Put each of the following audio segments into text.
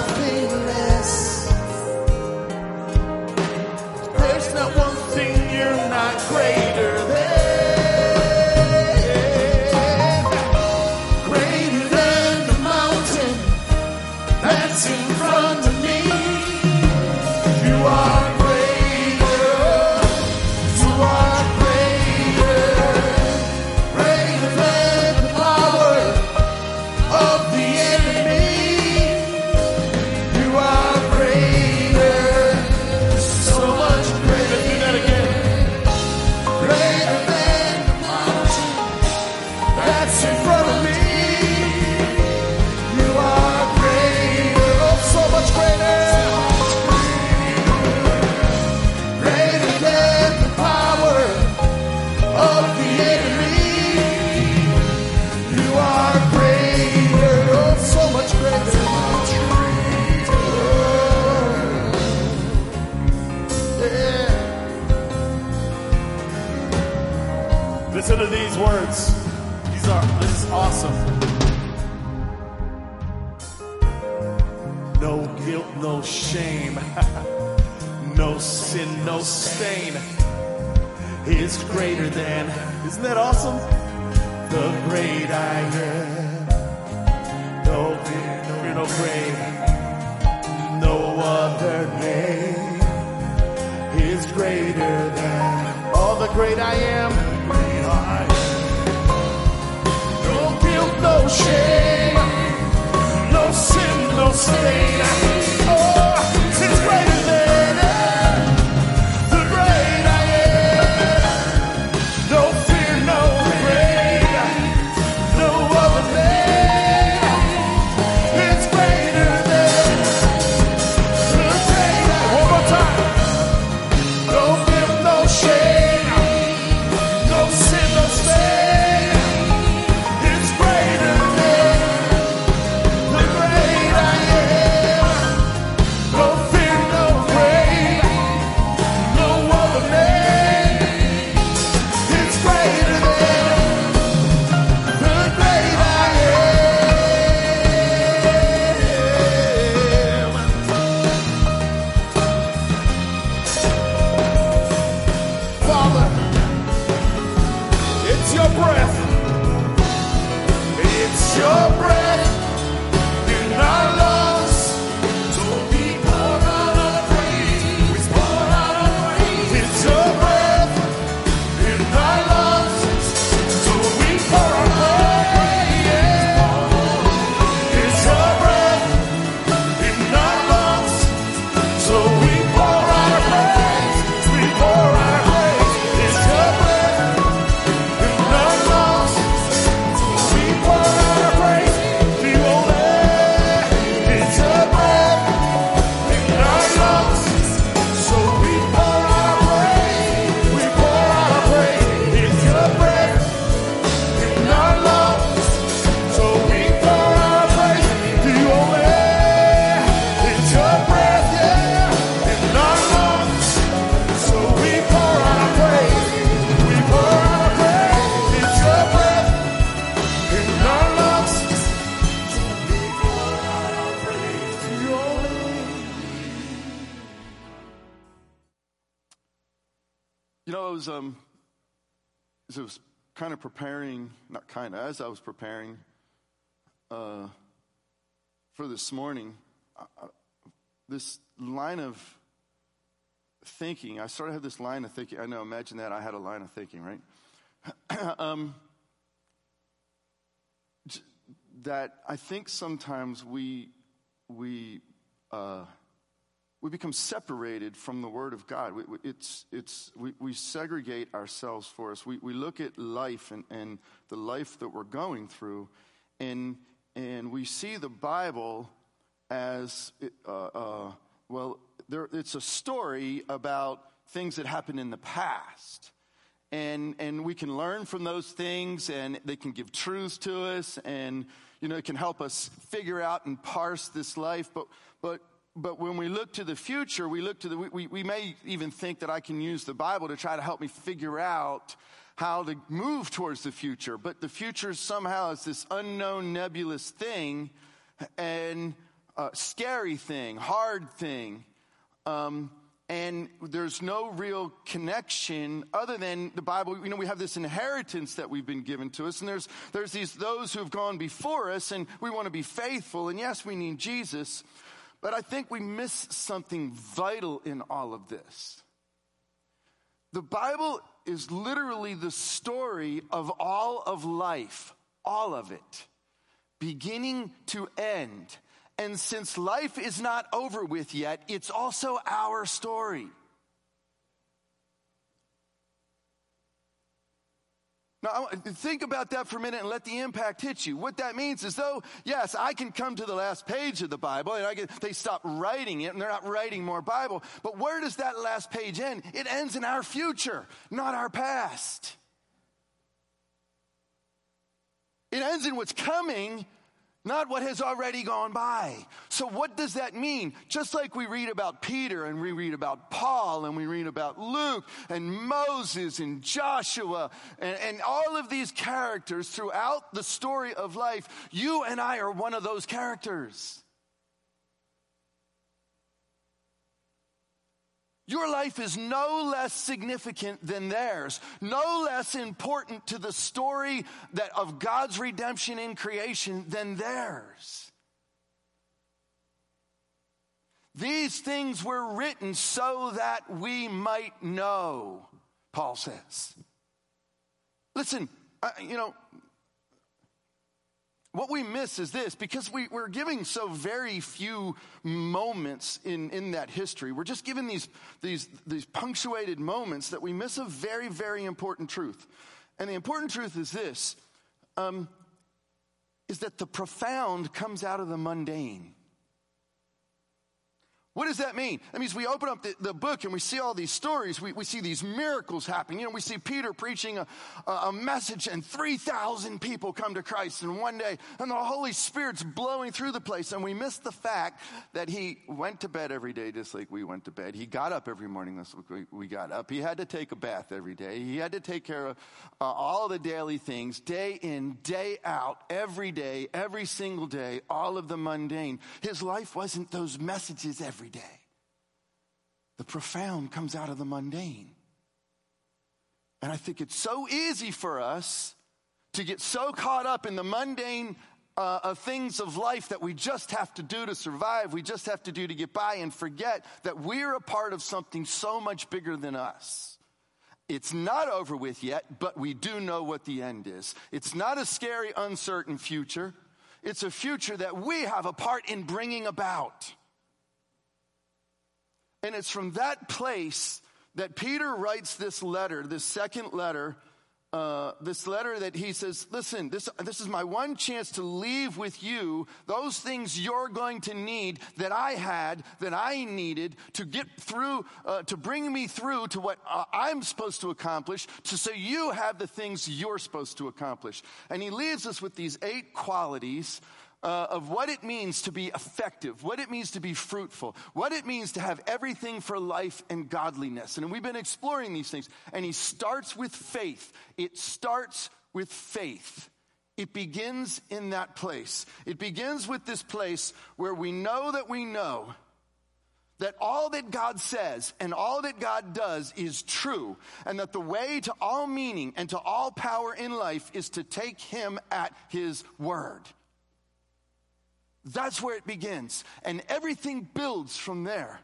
nothing. No no fear, no no other name is greater than all the great I am. Great I am. No guilt, no shame, no sin, no stain. Of preparing, not kind of, as I was preparing uh, for this morning, I, this line of thinking, I started to have this line of thinking. I know, imagine that I had a line of thinking, right? um, that I think sometimes we we uh, we become separated from the Word of God. We, it's, it's, we, we segregate ourselves for us. We, we look at life and, and the life that we're going through, and, and we see the Bible as, uh, uh, well, there, it's a story about things that happened in the past. And, and we can learn from those things, and they can give truth to us, and you know, it can help us figure out and parse this life. But, but but when we look to the future, we look to the, we, we may even think that I can use the Bible to try to help me figure out how to move towards the future. But the future somehow is this unknown nebulous thing and a scary thing, hard thing. Um, and there's no real connection other than the Bible. You know, we have this inheritance that we've been given to us, and there's, there's these, those who have gone before us, and we want to be faithful, and yes, we need Jesus, but I think we miss something vital in all of this. The Bible is literally the story of all of life, all of it, beginning to end. And since life is not over with yet, it's also our story. Now, think about that for a minute and let the impact hit you. What that means is though, yes, I can come to the last page of the Bible and I they stop writing it and they're not writing more Bible. But where does that last page end? It ends in our future, not our past. It ends in what's coming, not what has already gone by. So, what does that mean? Just like we read about Peter and we read about Paul and we read about Luke and Moses and Joshua and, and, all of these characters throughout the story of life, you and I are one of those characters. Your life is no less significant than theirs, no less important to the story that of God's redemption in creation than theirs. These things were written so that we might know, Paul says. Listen, you know, what we miss is this because we, are giving so very few moments in, in that history. We're just given these, these, these punctuated moments that we miss a very, very important truth. And the important truth is this um, is that the profound comes out of the mundane. What does that mean? That means we open up the, the book and we see all these stories. We, we see these miracles happening. You know, we see Peter preaching a, a message and 3,000 people come to Christ in one day and the Holy Spirit's blowing through the place. And we miss the fact that he went to bed every day just like we went to bed. He got up every morning we got up. He had to take a bath every day. He had to take care of uh, all the daily things day in, day out, every day, every single day, all of the mundane. His life wasn't those messages every every day. The profound comes out of the mundane. And I think it's so easy for us to get so caught up in the mundane uh, of things of life that we just have to do to survive, we just have to do to get by, and forget that we're a part of something so much bigger than us. It's not over with yet, but we do know what the end is. It's not a scary, uncertain future. It's a future that we have a part in bringing about. And it's from that place that Peter writes this letter, this second letter, uh, this letter that he says, listen, this, this is my one chance to leave with you those things you're going to need that I had, that I needed to get through, uh, to bring me through to what uh, I'm supposed to accomplish, to so you have the things you're supposed to accomplish. And he leaves us with these eight qualities uh, of what it means to be effective, what it means to be fruitful, what it means to have everything for life and godliness. And we've been exploring these things. And he starts with faith. It starts with faith. It begins in that place. It begins with this place where we know that we know that all that God says and all that God does is true, and that the way to all meaning and to all power in life is to take Him at His word. That's where it begins. And everything builds from there.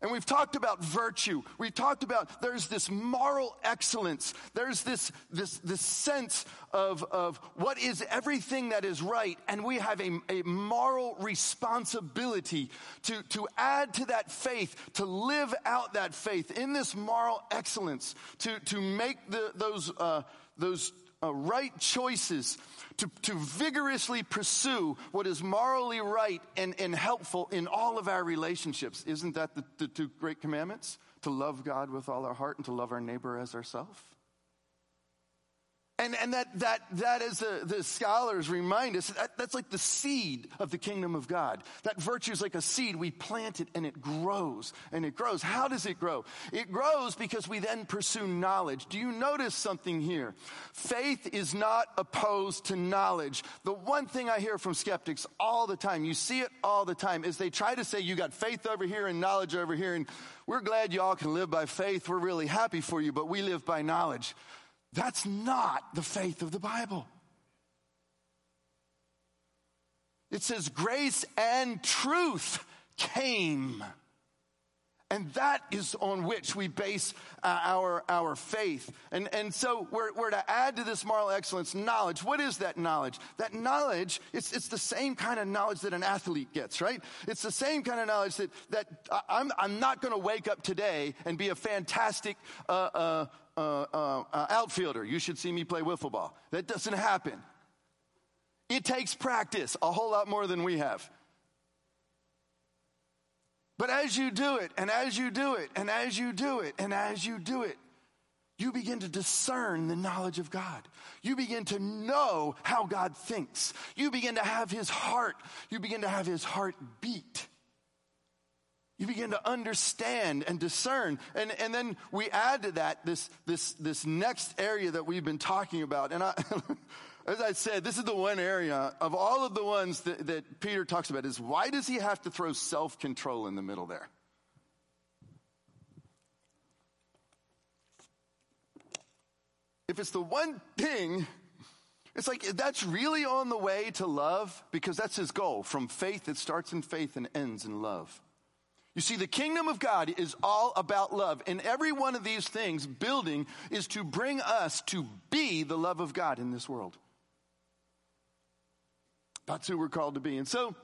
And we've talked about virtue. We've talked about there's this moral excellence. There's this, this, this sense of, of what is everything that is right. And we have a, a moral responsibility to, to add to that faith, to live out that faith in this moral excellence, to, to make the, those, uh, those uh, right choices to, to vigorously pursue what is morally right and, and helpful in all of our relationships. Isn't that the, the two great commandments? To love God with all our heart and to love our neighbor as ourselves? And, and that, that, that as the, the scholars remind us, that, that's like the seed of the kingdom of God. That virtue is like a seed. We plant it and it grows and it grows. How does it grow? It grows because we then pursue knowledge. Do you notice something here? Faith is not opposed to knowledge. The one thing I hear from skeptics all the time, you see it all the time, is they try to say you got faith over here and knowledge over here. And we're glad y'all can live by faith. We're really happy for you, but we live by knowledge. That's not the faith of the Bible. It says grace and truth came. And that is on which we base uh, our, our faith. And, and so we're, we're to add to this moral excellence knowledge. What is that knowledge? That knowledge, it's, it's the same kind of knowledge that an athlete gets, right? It's the same kind of knowledge that, that I'm, I'm not going to wake up today and be a fantastic uh, uh, uh, uh, outfielder. You should see me play wiffle ball. That doesn't happen. It takes practice, a whole lot more than we have. But as you do it, and as you do it, and as you do it, and as you do it, you begin to discern the knowledge of God. You begin to know how God thinks. You begin to have his heart. You begin to have his heart beat. You begin to understand and discern. And, and then we add to that this, this, this next area that we've been talking about. And I, as I said, this is the one area of all of the ones that, that Peter talks about is why does he have to throw self control in the middle there? If it's the one thing, it's like that's really on the way to love because that's his goal. From faith, it starts in faith and ends in love. You see, the kingdom of God is all about love. And every one of these things, building, is to bring us to be the love of God in this world. That's who we're called to be. And so,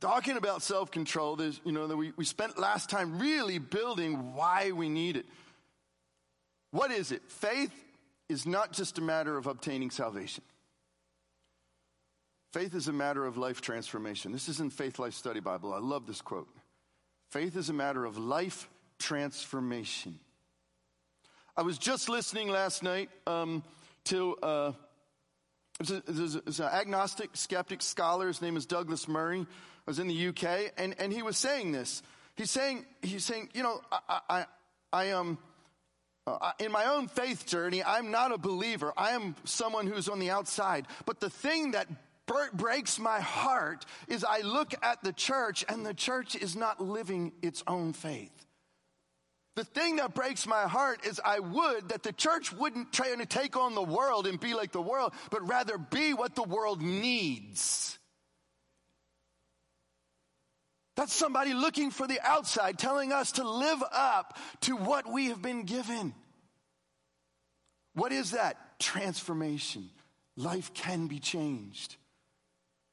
talking about self control, you know, that we, we spent last time really building why we need it. What is it? Faith is not just a matter of obtaining salvation. Faith is a matter of life transformation. This is in Faith Life Study Bible. I love this quote. Faith is a matter of life transformation. I was just listening last night um, to uh, an agnostic skeptic scholar. His name is Douglas Murray. I was in the UK, and, and he was saying this. He's saying, he's saying, you know, I, I, I am, uh, in my own faith journey, I'm not a believer. I am someone who's on the outside. But the thing that breaks my heart is I look at the church and the church is not living its own faith. The thing that breaks my heart is I would that the church wouldn't try to take on the world and be like the world, but rather be what the world needs. That's somebody looking for the outside, telling us to live up to what we have been given. What is that? Transformation. Life can be changed.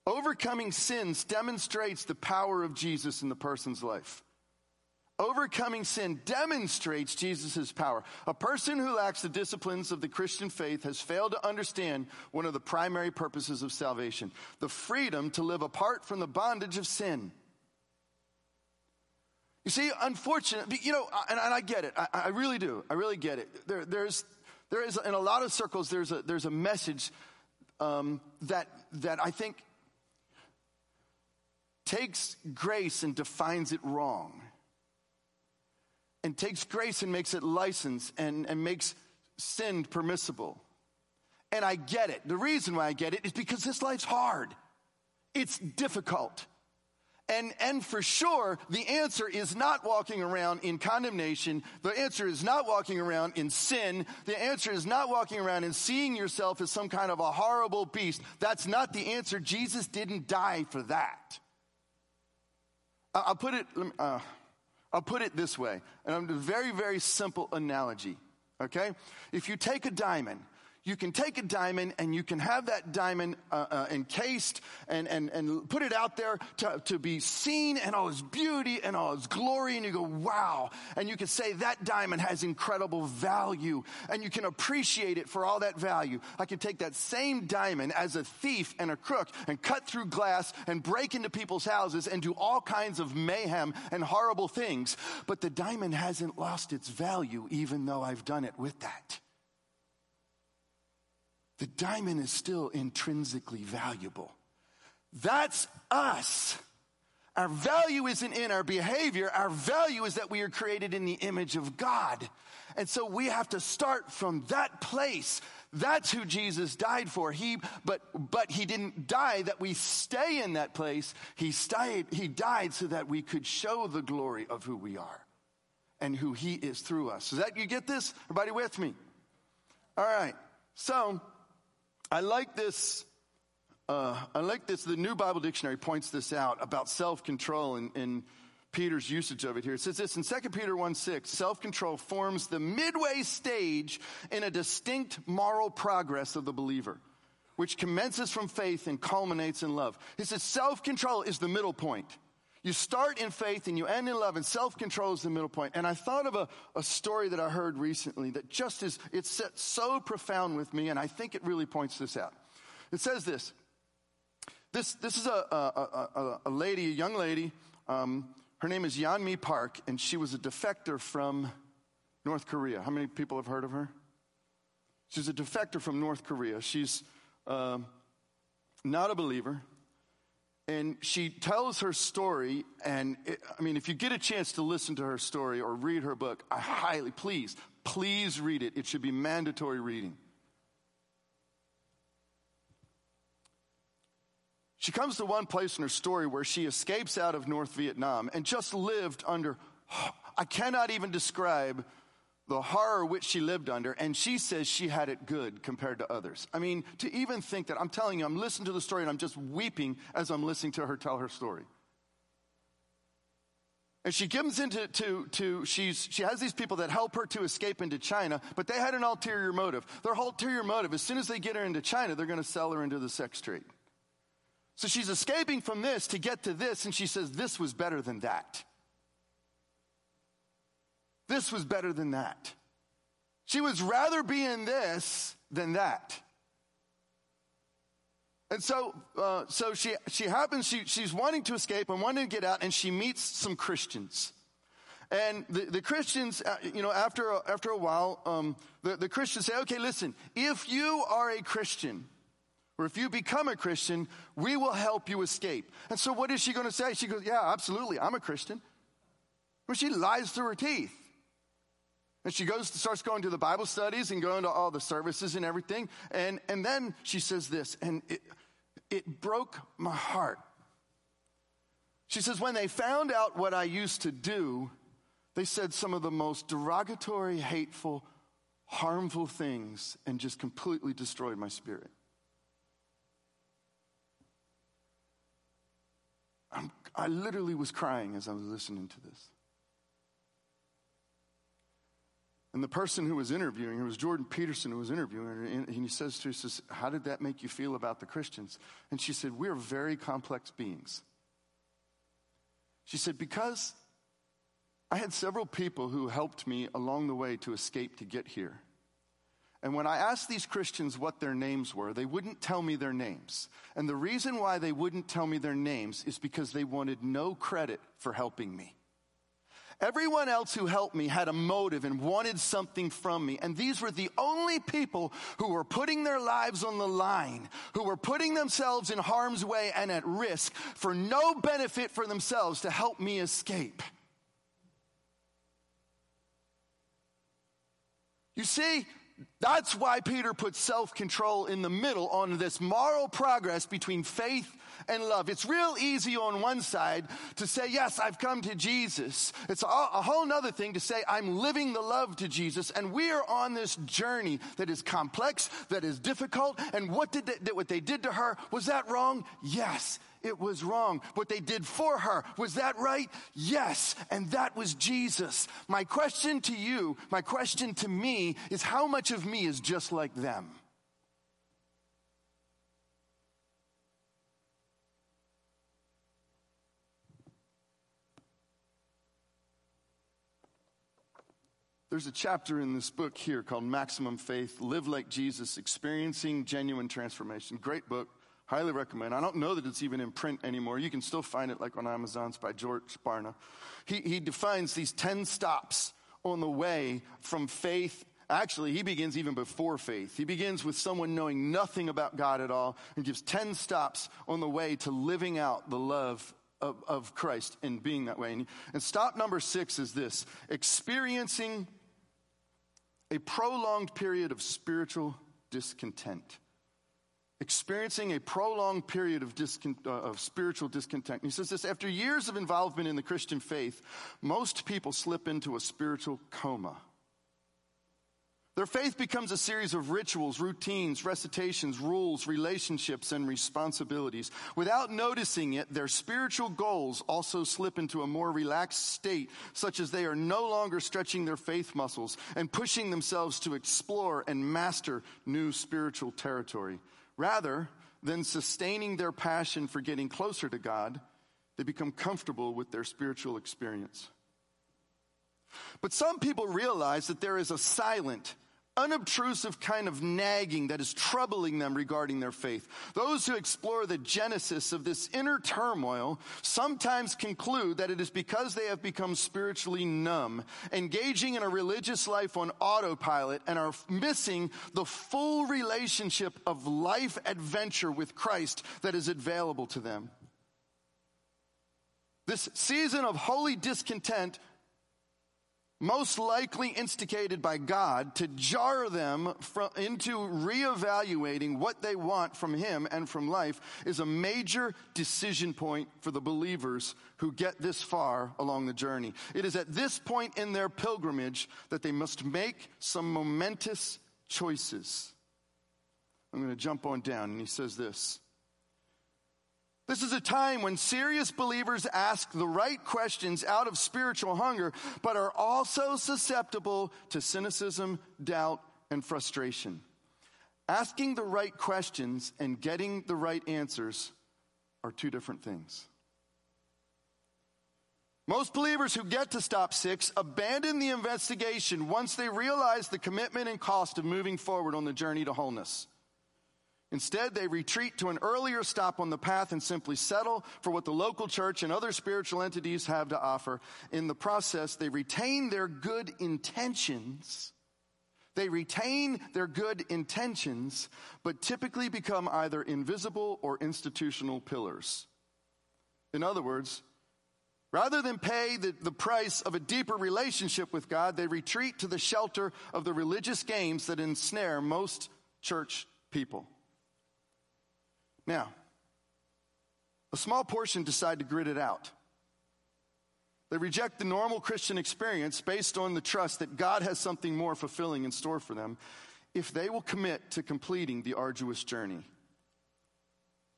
Overcoming sins demonstrates the power of Jesus in the person's life. Overcoming sin demonstrates Jesus' power. A person who lacks the disciplines of the Christian faith has failed to understand one of the primary purposes of salvation the freedom to live apart from the bondage of sin. You see, unfortunately, you know, and, and I get it. I, I, really do. I really get it. There, there's, there is, in a lot of circles, there's a, there's a message um, that, that I think takes grace and defines it wrong and takes grace and makes it license and, and makes sin permissible. And I get it. The reason why I get it is because this life's hard. It's difficult. And, and for sure, the answer is not walking around in condemnation. The answer is not walking around in sin. The answer is not walking around and seeing yourself as some kind of a horrible beast. That's not the answer. Jesus didn't die for that. I'll put it, uh, I'll put it this way, and I'm a very, very simple analogy. Okay? If you take a diamond you can take a diamond and you can have that diamond uh, uh, encased and, and, and put it out there to, to be seen and all its beauty and all its glory. And you go, wow. And you can say that diamond has incredible value and you can appreciate it for all that value. I can take that same diamond as a thief and a crook and cut through glass and break into people's houses and do all kinds of mayhem and horrible things. But the diamond hasn't lost its value even though I've done it with that. The diamond is still intrinsically valuable. That's us. Our value isn't in our behavior. Our value is that we are created in the image of God. And so we have to start from that place. That's who Jesus died for. He, but, but he didn't die that we stay in that place. He died, he died so that we could show the glory of who we are and who he is through us. Is that, you get this? Everybody with me? All right. So, I like this uh, I like this. The New Bible Dictionary points this out about self control and, and Peter's usage of it here. It says this in 2 Peter 1 6 self control forms the midway stage in a distinct moral progress of the believer, which commences from faith and culminates in love. He says self control is the middle point. You start in faith and you end in love, and self control is the middle point. And I thought of a, a story that I heard recently that just is, it's set so profound with me, and I think it really points this out. It says this this, this is a, a, a, a lady, a young lady. Um, her name is Yeonmi Park, and she was a defector from North Korea. How many people have heard of her? She's a defector from North Korea. She's uh, not a believer. And she tells her story, and it, I mean, if you get a chance to listen to her story or read her book, I highly, please, please read it. It should be mandatory reading. She comes to one place in her story where she escapes out of North Vietnam and just lived under, I cannot even describe the horror which she lived under, and she says she had it good compared to others. I mean, to even think that, I'm telling you, I'm listening to the story and I'm just weeping as I'm listening to her tell her story. And she comes into, to, to, she's, she has these people that help her to escape into China, but they had an ulterior motive. Their ulterior motive, as soon as they get her into China, they're to sell her into the sex trade. So she's escaping from this to get to this, and she says, This was better than that. This was better than that. She was rather be in this than that. And so, uh, so she, she happens, she, she's wanting to escape and wanting to get out, and she meets some Christians. And the, the Christians, uh, you know, after a, after a while, um, the, the Christians say, okay, listen, if you are a Christian, or if you become a Christian, we will help you escape. And so what is she going to say? She goes, Yeah, absolutely, I'm a Christian. Well, she lies through her teeth. And she goes, starts going to the Bible studies and going to all the services and everything. And, and then she says this, and it, it broke my heart. She says, When they found out what I used to do, they said some of the most derogatory, hateful, harmful things and just completely destroyed my spirit. I'm, I literally was crying as I was listening to this. And the person who was interviewing her was Jordan Peterson, who was interviewing her, and he says to her, he says, How did that make you feel about the Christians? And she said, We're very complex beings. She said, Because I had several people who helped me along the way to escape to get here. And when I asked these Christians what their names were, they wouldn't tell me their names. And the reason why they wouldn't tell me their names is because they wanted no credit for helping me. Everyone else who helped me had a motive and wanted something from me. And these were the only people who were putting their lives on the line, who were putting themselves in harm's way and at risk for no benefit for themselves to help me escape. You see, that's why Peter puts self control in the middle on this moral progress between faith and love. It's real easy on one side to say, Yes, I've come to Jesus. It's a, a whole nother thing to say, I'm living the love to Jesus. And we are on this journey that is complex, that is difficult. And what, did they, what they did to her, was that wrong? Yes it was wrong. What they did for her, was that right? Yes. And that was Jesus. My question to you, my question to me is how much of me is just like them? There's a chapter in this book here called Maximum Faith Live Like Jesus, Experiencing Genuine Transformation. Great book. Highly recommend. I don't know that it's even in print anymore. You can still find it like on Amazon's by George Barna. He, he defines these 10 stops on the way from faith Actually, he begins even before faith. He begins with someone knowing nothing about God at all and gives 10 stops on the way to living out the love of, of Christ and being that way. And, and stop number six is this experiencing a prolonged period of spiritual discontent. Experiencing a prolonged period of, discon- uh, of spiritual discontent. And he says this after years of involvement in the Christian faith, most people slip into a spiritual coma. Their faith becomes a series of rituals, routines, recitations, rules, relationships, and responsibilities. Without noticing it, their spiritual goals also slip into a more relaxed state, such as they are no longer stretching their faith muscles and pushing themselves to explore and master new spiritual territory. Rather than sustaining their passion for getting closer to God, they become comfortable with their spiritual experience. But some people realize that there is a silent, unobtrusive kind of nagging that is troubling them regarding their faith. Those who explore the genesis of this inner turmoil sometimes conclude that it is because they have become spiritually numb, engaging in a religious life on autopilot, and are missing the full relationship of life adventure with Christ that is available to them. This season of holy discontent most likely instigated by God to jar them from, into reevaluating what they want from Him and from life is a major decision point for the believers who get this far along the journey. It is at this point in their pilgrimage that they must make some momentous choices. I'm going to jump on down, and he says this. This is a time when serious believers ask the right questions out of spiritual hunger, but are also susceptible to cynicism, doubt, and frustration. Asking the right questions and getting the right answers are two different things. Most believers who get to stop six abandon the investigation once they realize the commitment and cost of moving forward on the journey to wholeness. Instead, they retreat to an earlier stop on the path and simply settle for what the local church and other spiritual entities have to offer. In the process, they retain their good intentions. They retain their good intentions, but typically become either invisible or institutional pillars. In other words, rather than pay the, the price of a deeper relationship with God, they retreat to the shelter of the religious games that ensnare most church people. Now, a small portion decide to grit it out. They reject the normal Christian experience based on the trust that God has something more fulfilling in store for them if they will commit to completing the arduous journey.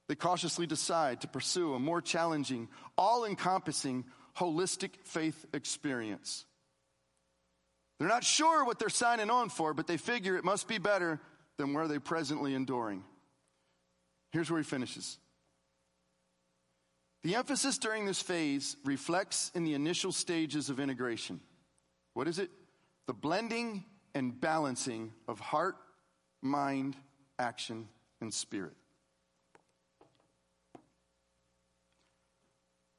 They cautiously decide to pursue a more challenging, all encompassing, holistic faith experience. They're not sure what they're signing on for, but they figure it must be better than where they're presently enduring. Here's where he finishes. The emphasis during this phase reflects in the initial stages of integration. What is it? The blending and balancing of heart, mind, action, and spirit.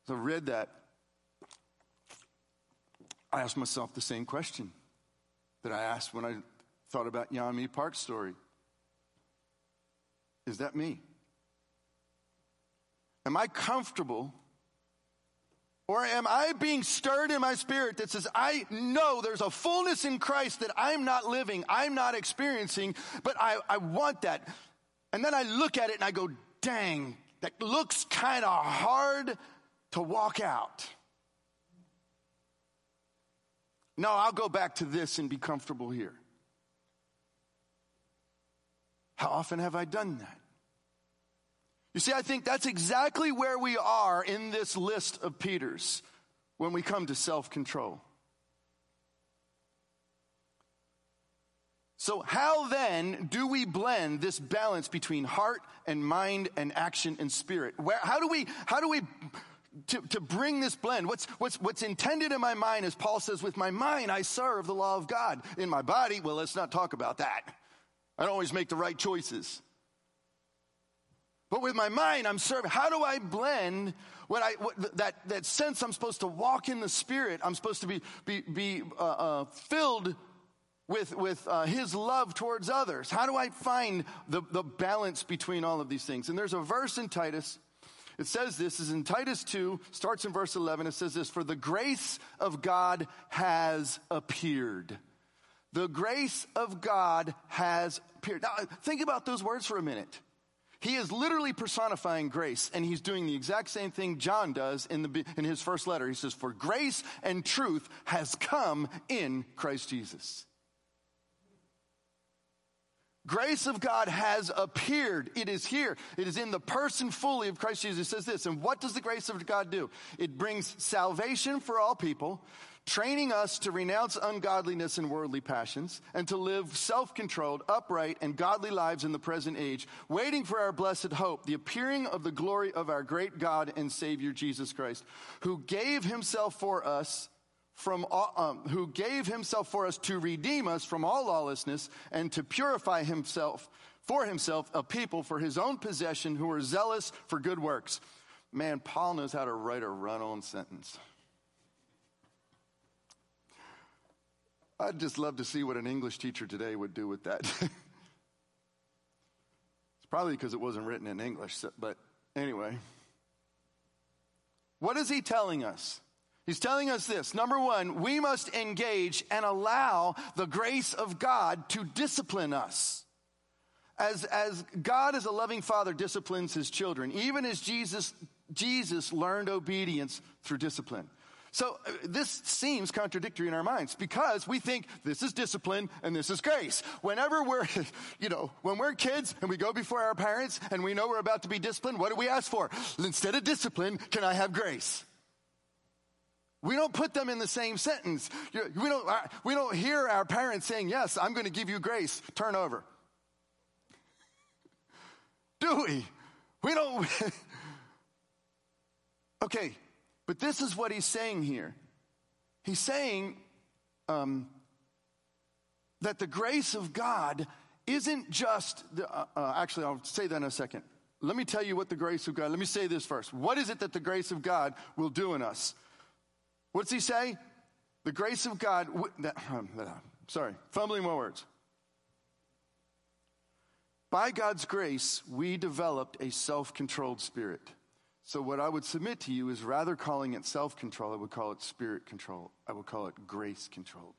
So I read that. I asked myself the same question that I asked when I thought about Yeonmi Park's story. Is that me? Am I comfortable? Or am I being stirred in my spirit that says, I know there's a fullness in Christ that I'm not living, I'm not experiencing, but I, I want that. And then I look at it and I go, dang, that looks kind of hard to walk out. No, I'll go back to this and be comfortable here. How often have I done that? You see, I think that's exactly where we are in this list of Peter's when we come to self control. So, how then do we blend this balance between heart and mind and action and spirit? Where, how do we, how do we, to, to bring this blend? What's, what's, what's intended in my mind, as Paul says, with my mind I serve the law of God. In my body, well, let's not talk about that. I don't always make the right choices. But with my mind, I'm serving. How do I blend what I what, that that sense I'm supposed to walk in the Spirit? I'm supposed to be be be uh, uh, filled with, with uh, his love towards others? How do I find the, the balance between all of these things? And there's a verse in Titus. It says this is in Titus 2, starts in verse 11. It says this, for the grace of God has appeared. The grace of God has appeared. Now, think about those words for a minute. He is literally personifying grace, and he's doing the exact same thing John does in, the, in his first letter. He says, For grace and truth has come in Christ Jesus. Grace of God has appeared. It is here. It is in the person fully of Christ Jesus. It says this. And what does the grace of God do? It brings salvation for all people, training us to renounce ungodliness and worldly passions, and to live self controlled, upright, and godly lives in the present age, waiting for our blessed hope, the appearing of the glory of our great God and Savior Jesus Christ, who gave himself for us. From all, um, who gave himself for us to redeem us from all lawlessness and to purify himself for himself a people for his own possession who are zealous for good works. Man, Paul knows how to write a run on sentence. I'd just love to see what an English teacher today would do with that. it's probably because it wasn't written in English, so, but anyway. What is he telling us? He's telling us this. Number one, we must engage and allow the grace of God to discipline us. As, as God as a loving father disciplines his children, even as Jesus, Jesus learned obedience through discipline. So uh, this seems contradictory in our minds because we think this is discipline and this is grace. Whenever we're, you know, when we're kids and we go before our parents and we know we're about to be disciplined, what do we ask for? Instead of discipline, can I have grace? We don't put them in the same sentence. We don't, uh, we don't hear our parents saying, yes, I'm going to give you grace. Turn over. Do we? We don't. okay, but this is what he's saying here. He's saying um, that the grace of God isn't just, the, uh, uh, actually, I'll say that in a second. Let me tell you what the grace of God, let me say this first. What is it that the grace of God will do in us? What's he say? The grace of God, that, sorry, fumbling my words. By God's grace, we developed a self controlled spirit. So, what I would submit to you is rather calling it self control, I would call it spirit control. I would call it grace controlled.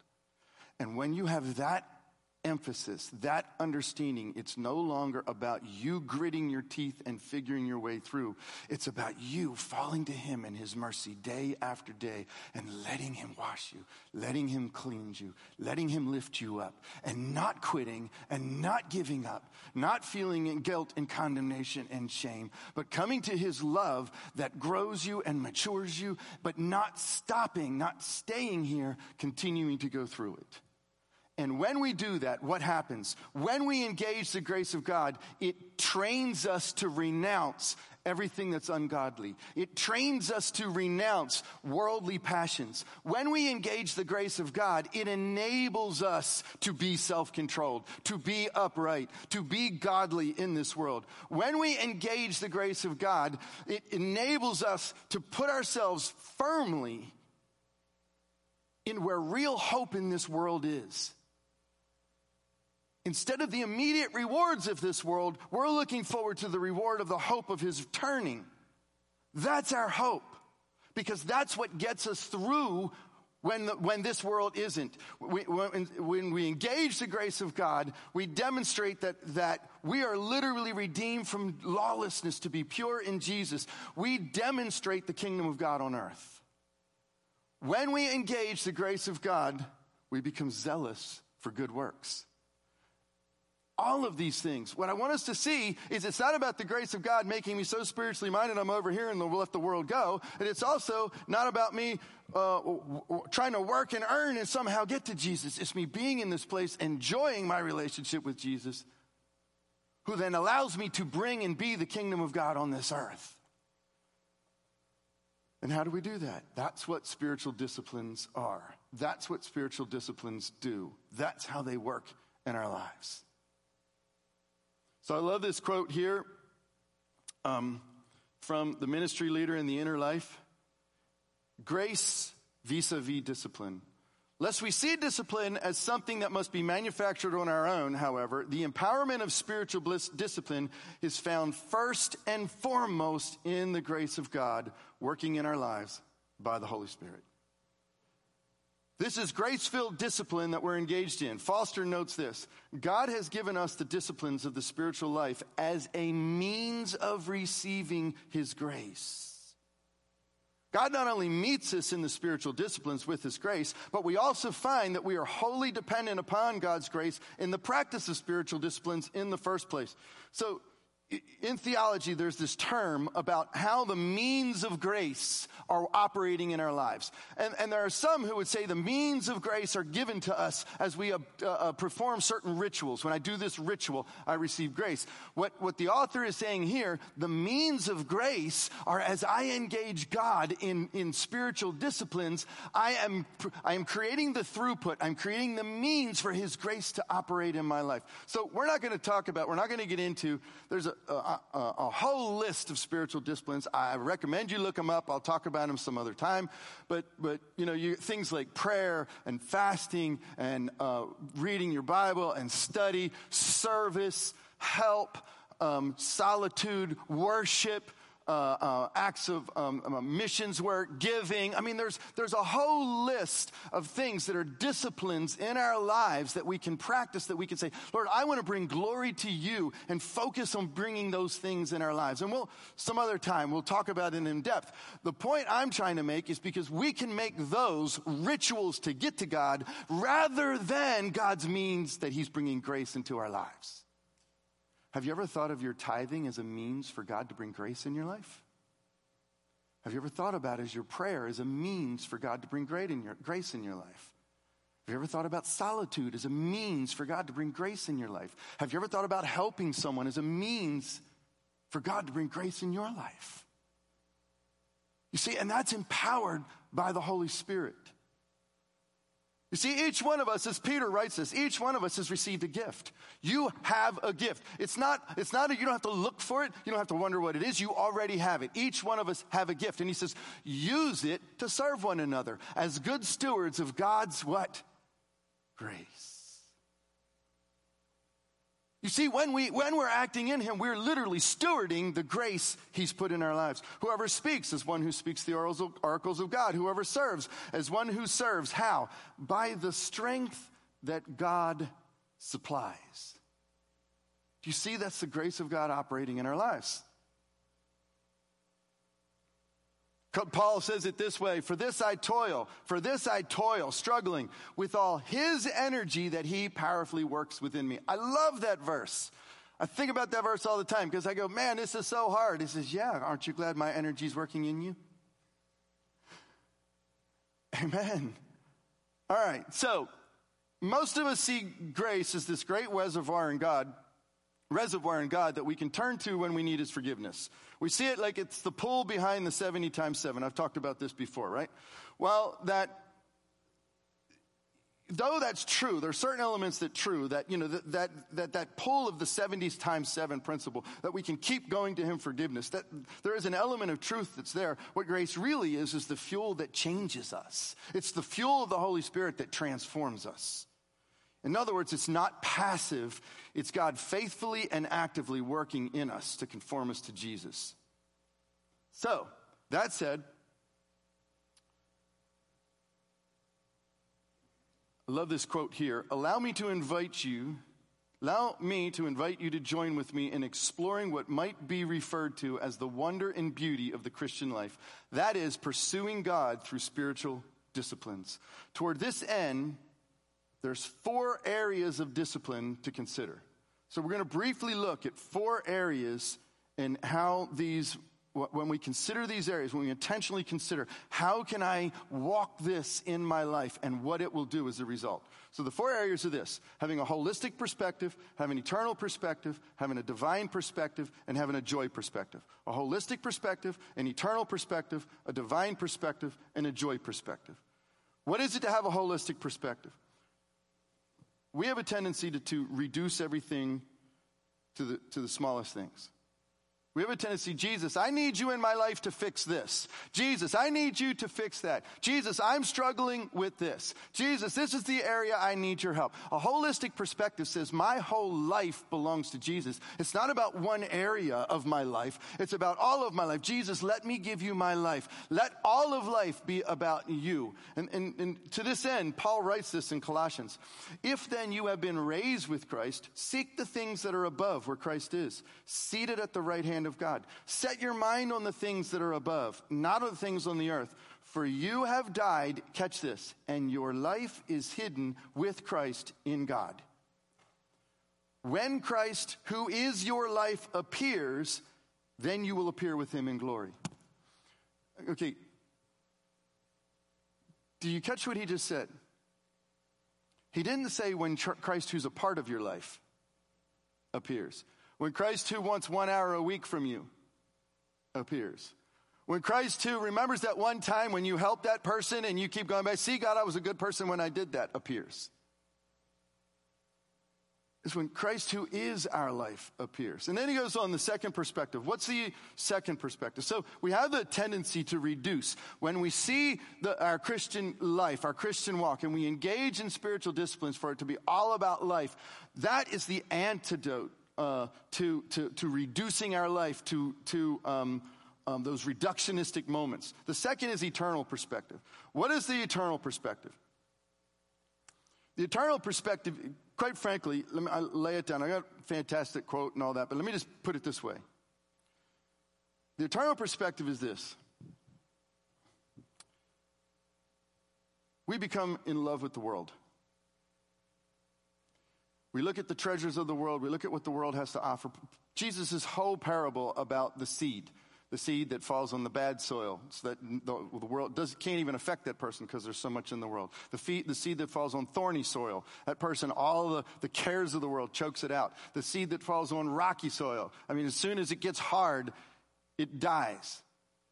And when you have that emphasis, that understanding, it's no longer about you gritting your teeth and figuring your way through. It's about you falling to Him in His mercy day after day and letting Him wash you, letting Him cleanse you, letting Him lift you up, and not quitting and not giving up, not feeling guilt and condemnation and shame, but coming to His love that grows you and matures you, but not stopping, not staying here, continuing to go through it. And when we do that, what happens? When we engage the grace of God, it trains us to renounce everything that's ungodly. It trains us to renounce worldly passions. When we engage the grace of God, it enables us to be self-controlled, to be upright, to be godly in this world. When we engage the grace of God, it enables us to put ourselves firmly in where real hope in this world is. Instead of the immediate rewards of this world, we're looking forward to the reward of the hope of his turning. That's our hope. Because that's what gets us through when, the, when this world isn't. We, when, when we engage the grace of God, we demonstrate that, that we are literally redeemed from lawlessness to be pure in Jesus. We demonstrate the kingdom of God on earth. When we engage the grace of God, we become zealous for good works all of these things. What I want us to see is it's not about the grace of God making me so spiritually minded I'm over here and let the world go. And it's also not about me uh, w- w- trying to work and earn and somehow get to Jesus. It's me being in this place, enjoying my relationship with Jesus, who then allows me to bring and be the kingdom of God on this earth. And how do we do that? That's what spiritual disciplines are. That's what spiritual disciplines do. That's how they work in our lives. So I love this quote here um, from the ministry leader in the inner life Grace vis a vis discipline. Lest we see discipline as something that must be manufactured on our own, however, the empowerment of spiritual bliss, discipline is found first and foremost in the grace of God working in our lives by the Holy Spirit. This is grace filled discipline that we're engaged in. Foster notes this God has given us the disciplines of the spiritual life as a means of receiving His grace. God not only meets us in the spiritual disciplines with His grace, but we also find that we are wholly dependent upon God's grace in the practice of spiritual disciplines in the first place. So, in theology, there's this term about how the means of grace are operating in our lives. And, and there are some who would say the means of grace are given to us as we uh, uh, perform certain rituals. When I do this ritual, I receive grace. What, what the author is saying here, the means of grace are as I engage God in, in spiritual disciplines, I am, I am creating the throughput. I'm creating the means for His grace to operate in my life. So we're not going to talk about, we're not going to get into, there's a, a, a, whole list of spiritual disciplines. I recommend you look them up. I'll talk about them some other time. But, but you know, you, things like prayer and fasting and uh, reading your Bible and study, service, help, um, solitude, worship, uh, uh, acts of um, um, missions work, giving. I mean, there's, there's a whole list of things that are disciplines in our lives that we can practice, that we can say, Lord, I want to bring glory to you and focus on bringing those things in our lives. And we'll, some other time, we'll talk about it in depth. The point I'm trying to make is because we can make those rituals to get to God rather than God's means that He's bringing grace into our lives. Have you ever thought of your tithing as a means for God to bring grace in your life? Have you ever thought about as your prayer as a means for God to bring in your, grace in your life? Have you ever thought about solitude as a means for God to bring grace in your life? Have you ever thought about helping someone as a means for God to bring grace in your life? You see, and that's empowered by the Holy Spirit. You see, each one of us, as Peter writes this, each one of us has received a gift. You have a gift. It's not, it's not, a, you don't have to look for it. You don't have to wonder what it is. You already have it. Each one of us have a gift. And he says, use it to serve one another as good stewards of God's what? Grace. You see, when, we, when we're acting in Him, we're literally stewarding the grace He's put in our lives. Whoever speaks is one who speaks the oracles of God. Whoever serves is one who serves. How? By the strength that God supplies. Do you see that's the grace of God operating in our lives? Paul says it this way For this I toil, for this I toil, struggling with all his energy that he powerfully works within me. I love that verse. I think about that verse all the time because I go, man, this is so hard. He says, yeah, aren't you glad my energy is working in you? Amen. All right, so most of us see grace as this great reservoir in God reservoir in God that we can turn to when we need His forgiveness. We see it like it's the pull behind the 70 times 7. I've talked about this before, right? Well, that, though that's true, there are certain elements that true, that, you know, that, that, that, that pull of the 70 times 7 principle, that we can keep going to Him forgiveness, that there is an element of truth that's there. What grace really is, is the fuel that changes us. It's the fuel of the Holy Spirit that transforms us. In other words, it's not passive, it's God faithfully and actively working in us to conform us to Jesus. So, that said, I love this quote here. Allow me to invite you, allow me to invite you to join with me in exploring what might be referred to as the wonder and beauty of the Christian life. That is, pursuing God through spiritual disciplines. Toward this end, there's four areas of discipline to consider. So we're going to briefly look at four areas and how these when we consider these areas, when we intentionally consider how can I walk this in my life and what it will do as a result. So the four areas are this having a holistic perspective, having an eternal perspective, having a divine perspective, and having a joy perspective. A holistic perspective, an eternal perspective, a divine perspective, and a joy perspective. What is it to have a holistic perspective? We have a tendency to, to reduce everything to the, to the smallest things. We have a tendency, Jesus, I need you in my life to fix this. Jesus, I need you to fix that. Jesus, I'm struggling with this. Jesus, this is the area I need your help. A holistic perspective says my whole life belongs to Jesus. It's not about one area of my life. It's about all of my life. Jesus, let me give you my life. Let all of life be about you. And, and, and to this end, Paul writes this in Colossians. If then you have been raised with Christ, seek the things that are above where Christ is, seated at the right hand of God. Set your mind on the things that are above, not on the things on the earth. For you have died, catch this, and your life is hidden with Christ in God. When Christ, who is your life, appears, then you will appear with him in glory. Okay. Do you catch what he just said? He didn't say when Christ, who's a part of your life, appears. When Christ, who wants one hour a week from you, appears. When Christ, who remembers that one time when you helped that person and you keep going back, see, God, I was a good person when I did that, appears. Is when Christ, who is our life, appears. And then he goes on the second perspective. What's the second perspective? So we have the tendency to reduce. When we see the, our Christian life, our Christian walk, and we engage in spiritual disciplines for it to be all about life, that is the antidote uh, to, to, to reducing our life to, to um, um, those reductionistic moments. The second is eternal perspective. What is the eternal perspective? The eternal perspective, quite frankly, let me I lay it down. I got a fantastic quote and all that, but let me just put it this way. The eternal perspective is this. We become in love with the world. We look at the treasures of the world. We look at what the world has to offer. Jesus' whole parable about the seed, the seed that falls on the bad soil, so that the, the world does, can't even affect that person because there's so much in the world. The, the seed that falls on thorny soil, that person, all the, the cares of the world chokes it out. The seed that falls on rocky soil, I mean, as soon as it gets hard, it dies.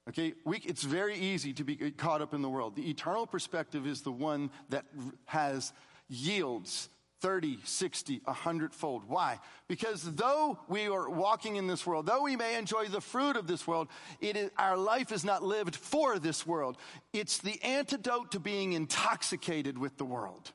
Okay, we, it's very easy to be caught up in the world. The eternal perspective is the one that has yields 30, 60, 100 fold. Why? Because though we are walking in this world, though we may enjoy the fruit of this world, it is, our life is not lived for this world. It's the antidote to being intoxicated with the world.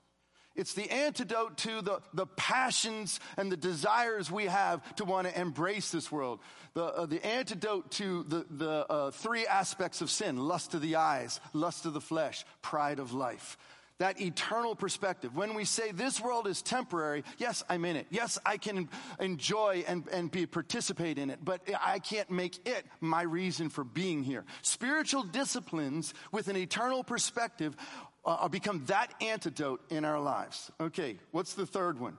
It's the antidote to the, the passions and the desires we have to want to embrace this world. The, uh, the antidote to the, the uh, three aspects of sin lust of the eyes, lust of the flesh, pride of life that eternal perspective. When we say this world is temporary, yes, I'm in it. Yes, I can enjoy and, and be participate in it, but I can't make it my reason for being here. Spiritual disciplines with an eternal perspective uh, become that antidote in our lives. Okay, what's the third one?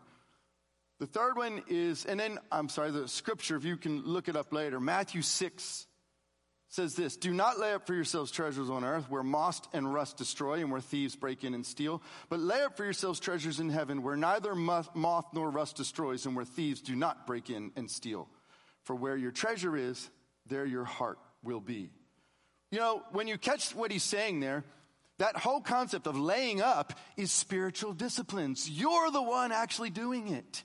The third one is, and then, I'm sorry, the scripture, if you can look it up later, Matthew 6, says this Do not lay up for yourselves treasures on earth where moth and rust destroy and where thieves break in and steal, but lay up for yourselves treasures in heaven where neither moth nor rust destroys and where thieves do not break in and steal. For where your treasure is, there your heart will be. You know, when you catch what he's saying there, that whole concept of laying up is spiritual disciplines. You're the one actually doing it.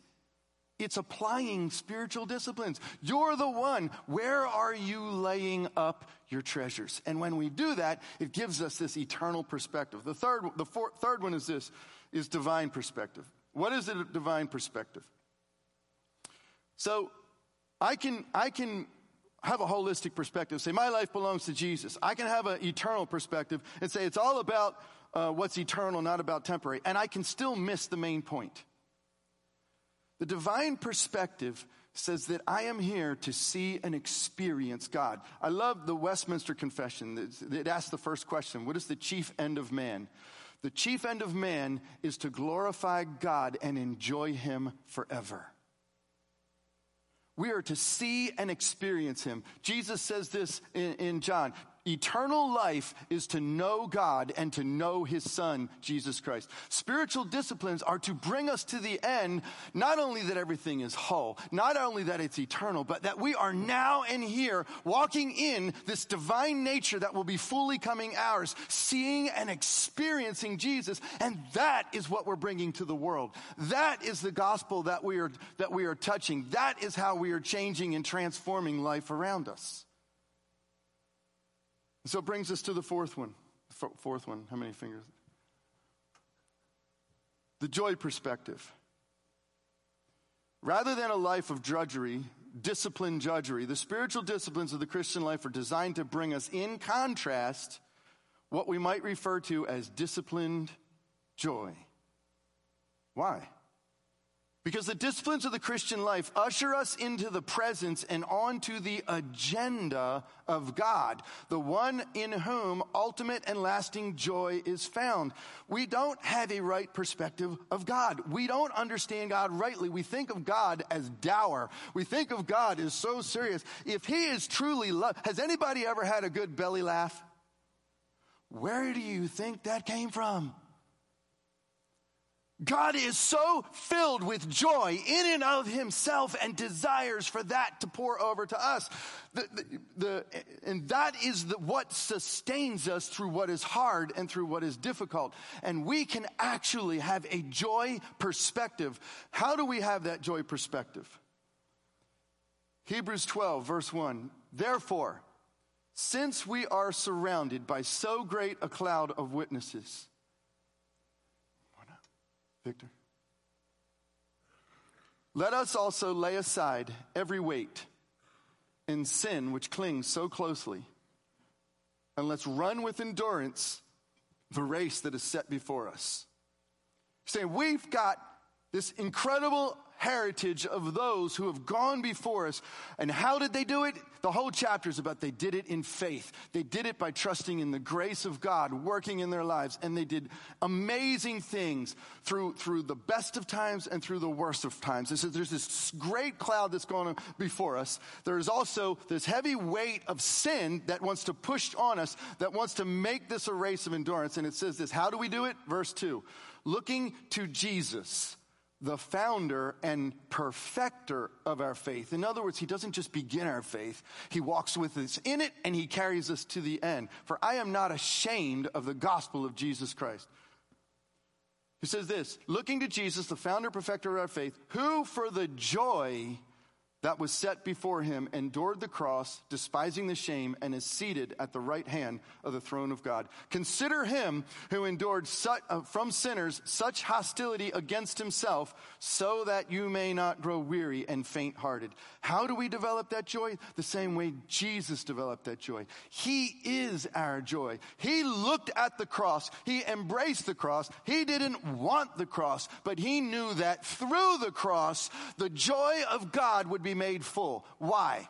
It's applying spiritual disciplines. You're the one. Where are you laying up your treasures? And when we do that, it gives us this eternal perspective. The third, the four, third one is this, is divine perspective. What is a divine perspective? So I can, I can have a holistic perspective, say my life belongs to Jesus. I can have an eternal perspective and say it's all about uh, what's eternal, not about temporary. And I can still miss the main point. The divine perspective says that I am here to see and experience God. I love the Westminster Confession. It asks the first question What is the chief end of man? The chief end of man is to glorify God and enjoy Him forever. We are to see and experience Him. Jesus says this in, in John Eternal life is to know God and to know His Son, Jesus Christ. Spiritual disciplines are to bring us to the end, not only that everything is whole, not only that it's eternal, but that we are now and here walking in this divine nature that will be fully coming ours, seeing and experiencing Jesus. And that is what we're bringing to the world. That is the gospel that we are, that we are touching. That is how we are changing and transforming life around us. So it brings us to the fourth one. F- Fourth one, how many fingers? The joy perspective. Rather than a life of drudgery, disciplined drudgery, the spiritual disciplines of the Christian life are designed to bring us in contrast what we might refer to as disciplined joy. Why? Because the disciplines of the Christian life usher us into the presence and onto the agenda of God, the one in whom ultimate and lasting joy is found. We don't have a right perspective of God. We don't understand God rightly. We think of God as dour. We think of God as so serious. If He is truly love, has anybody ever had a good belly laugh? Where do you think that came from? God is so filled with joy in and of himself and desires for that to pour over to us. The, the, the, and that is what sustains us through what is hard and through what is difficult. And we can actually have a joy perspective. How do we have that joy perspective? Hebrews 12, verse 1. Therefore, since we are surrounded by so great a cloud of witnesses, Victor. Let us also lay aside every weight and sin which clings so closely, and let's run with endurance the race that is set before us. Saying we've got this incredible heritage of those who have gone before us. And how did they do it? The whole chapter is about they did it in faith. They did it by trusting in the grace of God working in their lives. And they did amazing things through, through the best of times and through the worst of times. Says there's this great cloud that's going on before us. There is also this heavy weight of sin that wants to push on us, that wants to make this a race of endurance. And it says this, how do we do it? Verse two, looking to Jesus the founder and perfecter of our faith. In other words, he doesn't just begin our faith, he walks with us in it and he carries us to the end. For I am not ashamed of the gospel of Jesus Christ. He says this looking to Jesus, the founder, and perfecter of our faith, who for the joy that was set before him endured the cross, despising the shame, and is seated at the right hand of the throne of God. Consider him who endured such, uh, from sinners such hostility against himself, so that you may not grow weary and faint hearted. How do we develop that joy? The same way Jesus developed that joy. He is our joy. He looked at the cross, he embraced the cross. He didn't want the cross, but he knew that through the cross, the joy of God would be made full. Why?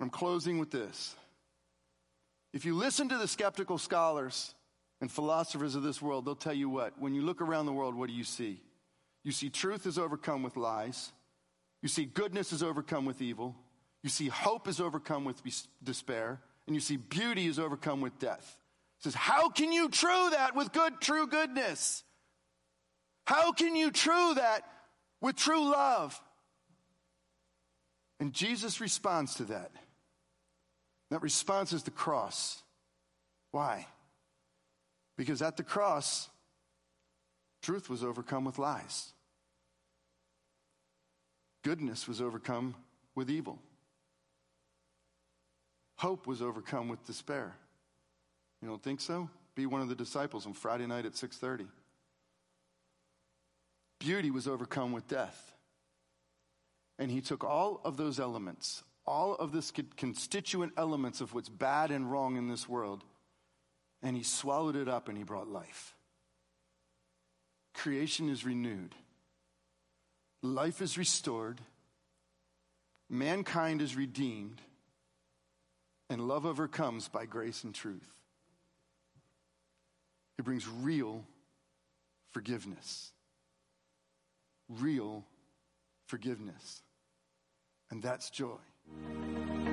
I'm closing with this. If you listen to the skeptical scholars and philosophers of this world, they'll tell you what. When you look around the world, what do you see? You see truth is overcome with lies. You see goodness is overcome with evil. You see hope is overcome with despair. And you see beauty is overcome with death. It says, how can you true that with good, true goodness? How can you true that with true love? And Jesus responds to that. That response is the cross. Why? Because at the cross, truth was overcome with lies, goodness was overcome with evil, hope was overcome with despair. You don't think so? Be one of the disciples on Friday night at 6:30. Beauty was overcome with death. And he took all of those elements, all of this constituent elements of what's bad and wrong in this world, and he swallowed it up and he brought life. Creation is renewed, life is restored, mankind is redeemed, and love overcomes by grace and truth. It brings real forgiveness. Real forgiveness and that's joy.